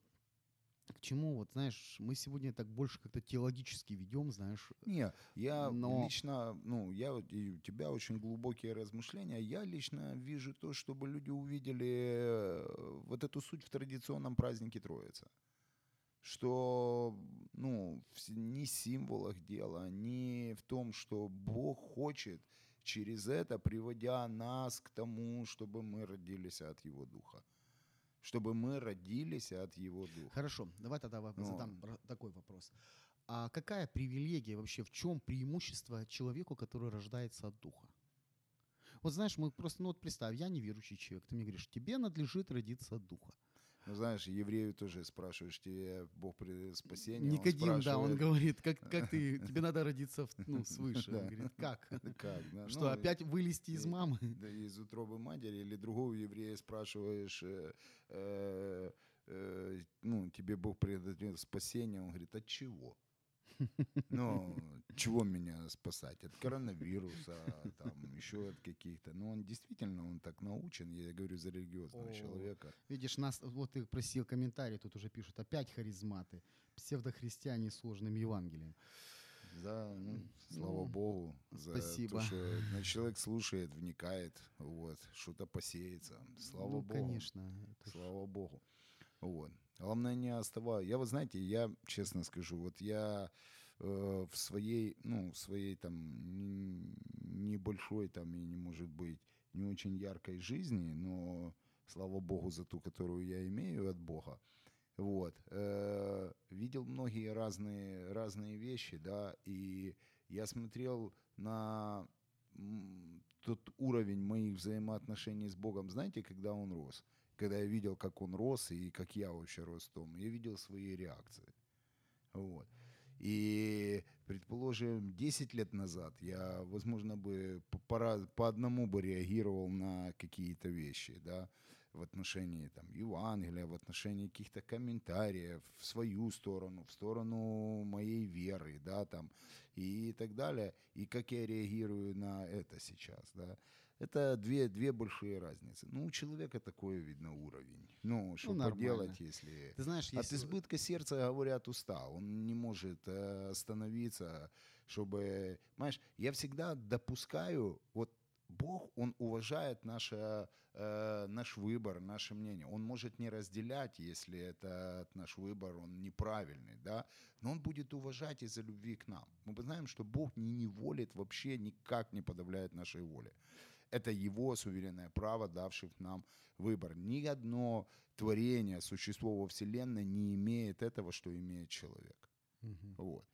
к чему, вот знаешь, мы сегодня так больше как-то теологически ведем, знаешь, Не, я Но- лично, ну, я и у тебя очень глубокие размышления. Я лично вижу то, чтобы люди увидели э, вот эту суть в традиционном празднике Троица. Что, ну, не в символах дела, не в том, что Бог хочет через это приводя нас к тому, чтобы мы родились от Его Духа. Чтобы мы родились от Его Духа. Хорошо, давай тогда во- Ну. задам такой вопрос. А какая привилегия вообще, в чем преимущество человеку, который рождается от Духа? Вот знаешь, мы просто, ну вот представь, я неверующий человек, ты мне говоришь, тебе надлежит родиться от Духа. Ну, знаешь, еврею тоже спрашиваешь, тебе Бог при спасении. Никодим, да, он говорит, как, как ты, тебе надо родиться ну, свыше. Он говорит, как? Как, да? Что, Ну, опять вылезти из мамы? Да, из утробы матери или другого еврея спрашиваешь, э, э, э, ну, тебе Бог предотвратил спасение, он говорит, от чего? Ну, чего меня спасать? От коронавируса, там, еще от каких-то. Ну, он действительно, он так научен, я говорю, за религиозного О. человека. Видишь, нас, вот ты просил комментарий, тут уже пишут, опять харизматы, псевдохристиане с сложным Евангелием. Да, ну, слава Ну, Богу за спасибо. то, что ну, человек слушает, вникает, вот, что-то посеется. Слава ну, Богу. конечно. это ж- Слава Богу. Вот. Главное не оставаться. Я, вы знаете, я честно скажу, вот я э, в своей, ну, в своей там небольшой там и не может быть не очень яркой жизни, но слава Богу за ту, которую я имею от Бога. Вот. э, видел многие разные, разные вещи, да, и я смотрел на тот уровень моих взаимоотношений с Богом, знаете, когда он рос когда я видел, как он рос и как я вообще рос в том, я видел свои реакции. Вот. И, предположим, 10 лет назад я, возможно, бы по, по одному бы реагировал на какие-то вещи, да, в отношении там, Евангелия, в отношении каких-то комментариев в свою сторону, в сторону моей веры, да, там, и так далее. И как я реагирую на это сейчас, да. Это две, две большие разницы. Ну, у человека такой, видно, уровень. Ну, что нормально. поделать, если... Ты знаешь, От избытка сердца, говорят, устал. Он не может э, остановиться, чтобы... Понимаешь, я всегда допускаю... Вот Бог, Он уважает наше, э, наш выбор, наше мнение. Он может не разделять, если этот наш выбор, он неправильный, да, но Он будет уважать из-за любви к нам. Мы знаем, что Бог не неволит, вообще никак не подавляет нашей воли. Это Его суверенное право, давший нам выбор. Ни одно творение, существо во Вселенной не имеет этого, что имеет человек. Мгм. Вот.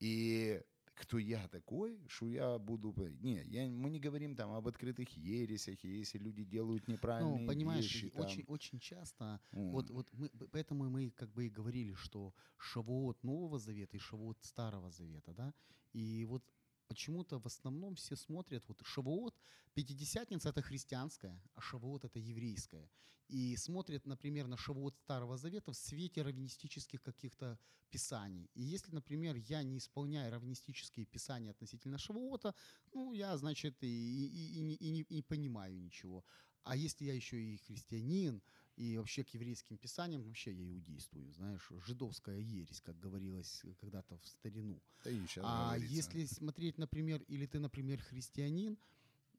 И кто я такой, что я буду... Не, я, мы не говорим там об открытых ересях, и если люди делают неправильные Ну, понимаешь, вещи. там, очень, очень часто, м, вот, вот мы, поэтому мы как бы и говорили, что Шавуот Нового Завета и Шавуот Старого Завета, да, и вот почему-то в основном все смотрят, вот Шавуот, Пятидесятница это христианская, а Шавуот это еврейская, и смотрят, например, на Шавуот Старого Завета в свете раввинистических каких-то писаний. И если, например, я не исполняю раввинистические писания относительно Шавуота, ну, я, значит, и, и- и и не, и не понимаю ничего. А если я еще и христианин, и вообще к еврейским писаниям, вообще я иудействую, знаешь, жидовская ересь, как говорилось сейчас в старину. да и А говорится. если смотреть, например, или ты, например, христианин,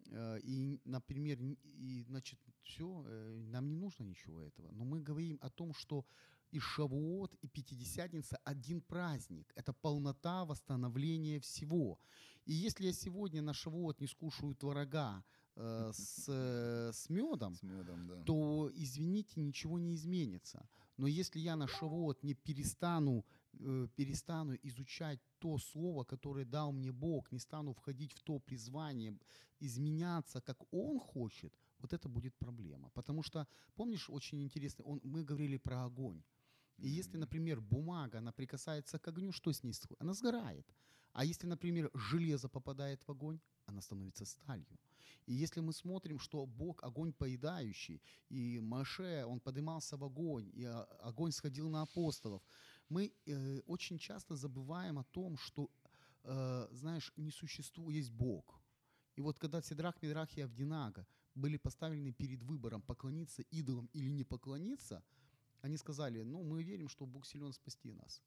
э, и, например, и, значит, все, нам не нужно ничего этого. Но мы говорим о том, что и Шавуот, и Пятидесятница один праздник. Это полнота восстановления всего. И если я сегодня на Шавуот не скушаю творога э, с, э, с медом, С медом, да. то, извините, ничего не изменится. Но если я на Шавуот не перестану, э, перестану изучать то слово, которое дал мне Бог, не стану входить в то призвание, изменяться, как Он хочет, вот это будет проблема. Потому что, помнишь, очень интересно, он, мы говорили про огонь. И если, например, бумага, она прикасается к огню, что с ней? Она сгорает. А если, например, железо попадает в огонь, она становится сталью. И если мы смотрим, что Бог огонь поедающий, и Маше, он поднимался в огонь, и а, огонь сходил на апостолов, мы э, очень часто забываем о том, что, э, знаешь, не существует, есть Бог. И вот когда Сидрах, Медрах и Авдинага были поставлены перед выбором поклониться идолам или не поклониться, они сказали, ну, мы верим, что Бог силен спасти нас.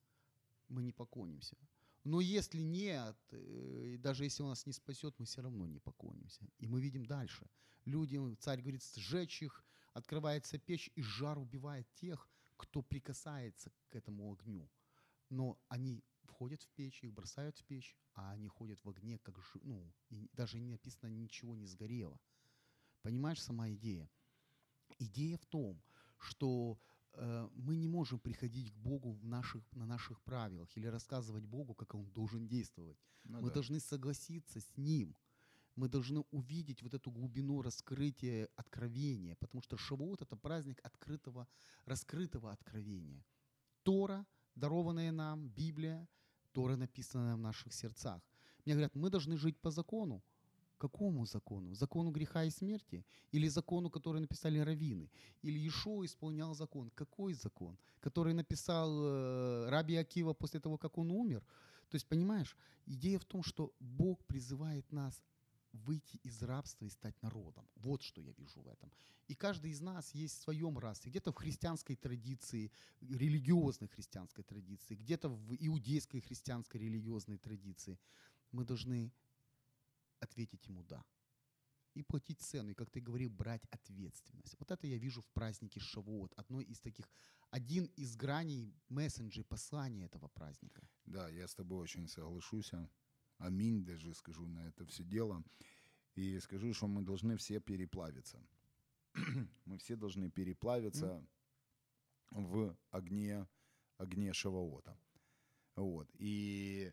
Мы не поклонимся. Но если нет, э, и даже если он нас не спасет, мы все равно не поклонимся. И мы видим дальше. Люди, царь говорит, сжечь их, открывается печь, и жар убивает тех, кто прикасается к этому огню. Но они входят в печь, их бросают в печь, а они ходят в огне, как жи- ну, и даже не написано, ничего не сгорело. Понимаешь, сама идея? Идея в том, что мы не можем приходить к Богу в наших, на наших правилах или рассказывать Богу, как Он должен действовать. Ну мы да. должны согласиться с Ним. Мы должны увидеть вот эту глубину раскрытия откровения, потому что Шавуот — это праздник открытого, раскрытого откровения. Тора, дарованная нам, Библия, Тора, написанная в наших сердцах. Мне говорят, мы должны жить по закону. Какому закону? Закону греха и смерти? Или закону, который написали раввины? Или Ишуа исполнял закон? Какой закон? Который написал э, Раби Акива после того, как он умер? То есть, понимаешь, идея в том, что Бог призывает нас выйти из рабства и стать народом. Вот что я вижу в этом. И каждый из нас есть в своем расе. Где-то в христианской традиции, религиозной христианской традиции, где-то в иудейской христианской религиозной традиции. Мы должны ответить ему «да». И платить цену, и, как ты говорил, брать ответственность. Вот это я вижу в празднике Шавуот. Одной из таких, один из граней мессенджей послания этого праздника. Да, я с тобой очень соглашусь. Аминь, даже скажу на это все дело. И скажу, что мы должны все переплавиться. мы все должны переплавиться в огне, огне Шаваота. Вот. И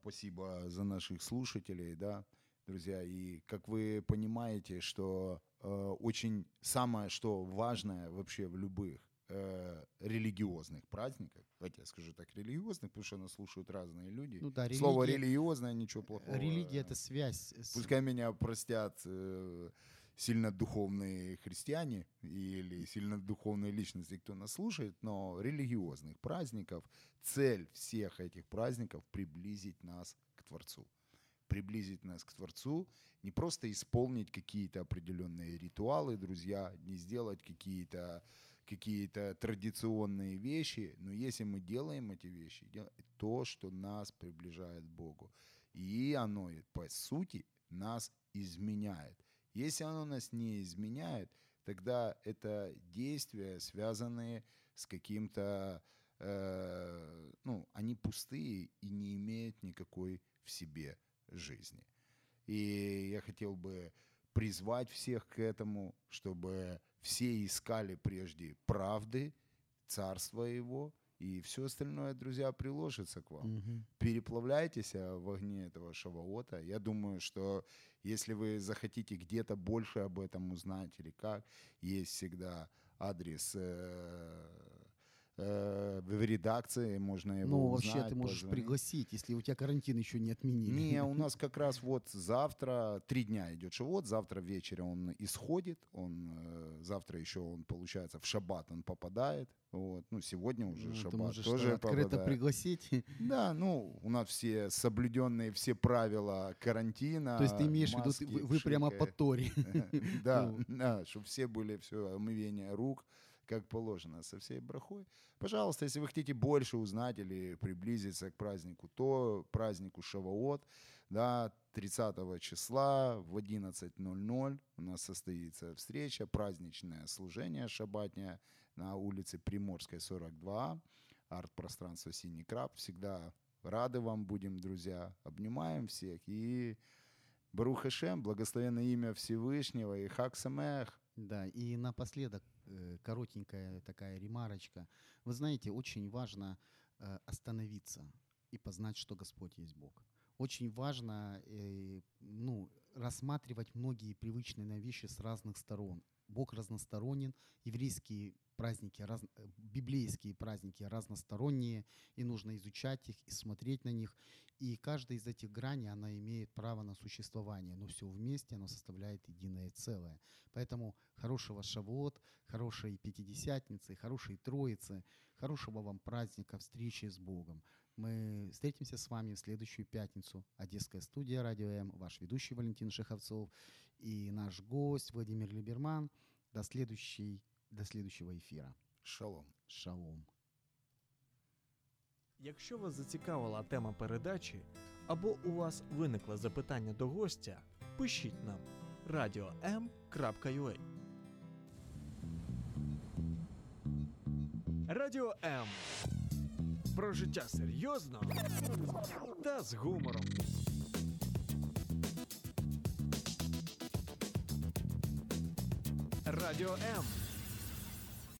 спасибо за наших слушателей, да, друзья. И как вы понимаете, что э, очень самое, что важное вообще в любых э, религиозных праздниках, давайте я скажу так, религиозных, потому что нас слушают разные люди. Ну да, Слово религия- религиозное, ничего плохого. Религия — это связь. с- Пускай меня простят э, сильно духовные христиане или сильно духовные личности, кто нас слушает, но религиозных праздников, цель всех этих праздников приблизить нас к Творцу. Приблизить нас к Творцу, не просто исполнить какие-то определенные ритуалы, друзья, не сделать какие-то какие-то традиционные вещи, но если мы делаем эти вещи, то, что нас приближает к Богу, и оно, по сути, нас изменяет. Если оно нас не изменяет, тогда это действия, связанные с каким-то, э, ну, они пустые и не имеют никакой в себе жизни. И я хотел бы призвать всех к этому, чтобы все искали прежде правды, царства его, и все остальное, друзья, приложится к вам Мгм. переплавляйтесь а, в огне этого шаваота. Я думаю, что если вы захотите где-то больше об этом узнать или как, есть всегда адрес э, в редакции, можно его Ну, вообще узнать, ты можешь позвонить. пригласить, если у тебя карантин еще не отменили. Не, у нас как раз вот завтра, три дня идет шавот, завтра вечером он исходит, он э, завтра еще он, получается, в шаббат он попадает, вот, ну, сегодня уже Ну, Ты шаббат можешь тоже открыто попадает. пригласить. Да, ну, у нас все соблюденные все правила карантина. То есть ты имеешь в виду, маски, ты- вы, вы прямо по Торе. Да, Ну. да, чтобы все были, все, омывение рук, как положено, со всей брахой. Пожалуйста, если вы хотите больше узнать или приблизиться к празднику, то празднику Шаваот, да, 30 числа в 11.00 у нас состоится встреча, праздничное служение шабатня на улице Приморской, 42, арт-пространство «Синий краб». Всегда рады вам будем, друзья. Обнимаем всех и Барух Хашем, благословенное имя Всевышнего и Хак Самех. Да, и напоследок коротенькая такая ремарочка. Вы знаете, очень важно э, остановиться и познать, что Господь есть Бог. Очень важно э, ну, рассматривать многие привычные нам вещи с разных сторон. Бог разносторонен, еврейские праздники, раз, э, библейские праздники разносторонние, и нужно изучать их и смотреть на них. И каждая из этих граней, она имеет право на существование, но все вместе оно составляет единое целое. Поэтому хорошего Шавуот, хорошей Пятидесятницы, хорошей Троицы, хорошего вам праздника, встречи с Богом. Мы встретимся с вами в следующую пятницу. Одесская студия «Радио М», ваш ведущий Валентин Шеховцов и наш гость Владимир Либерман. До, следующей, до следующего эфира. Шалом. Шалом. Якщо вас зацікавила тема передачі або у вас виникло запитання до гостя, пишіть нам radio.m.ua Радіо М. Про життя серйозно та з гумором. Радіо М.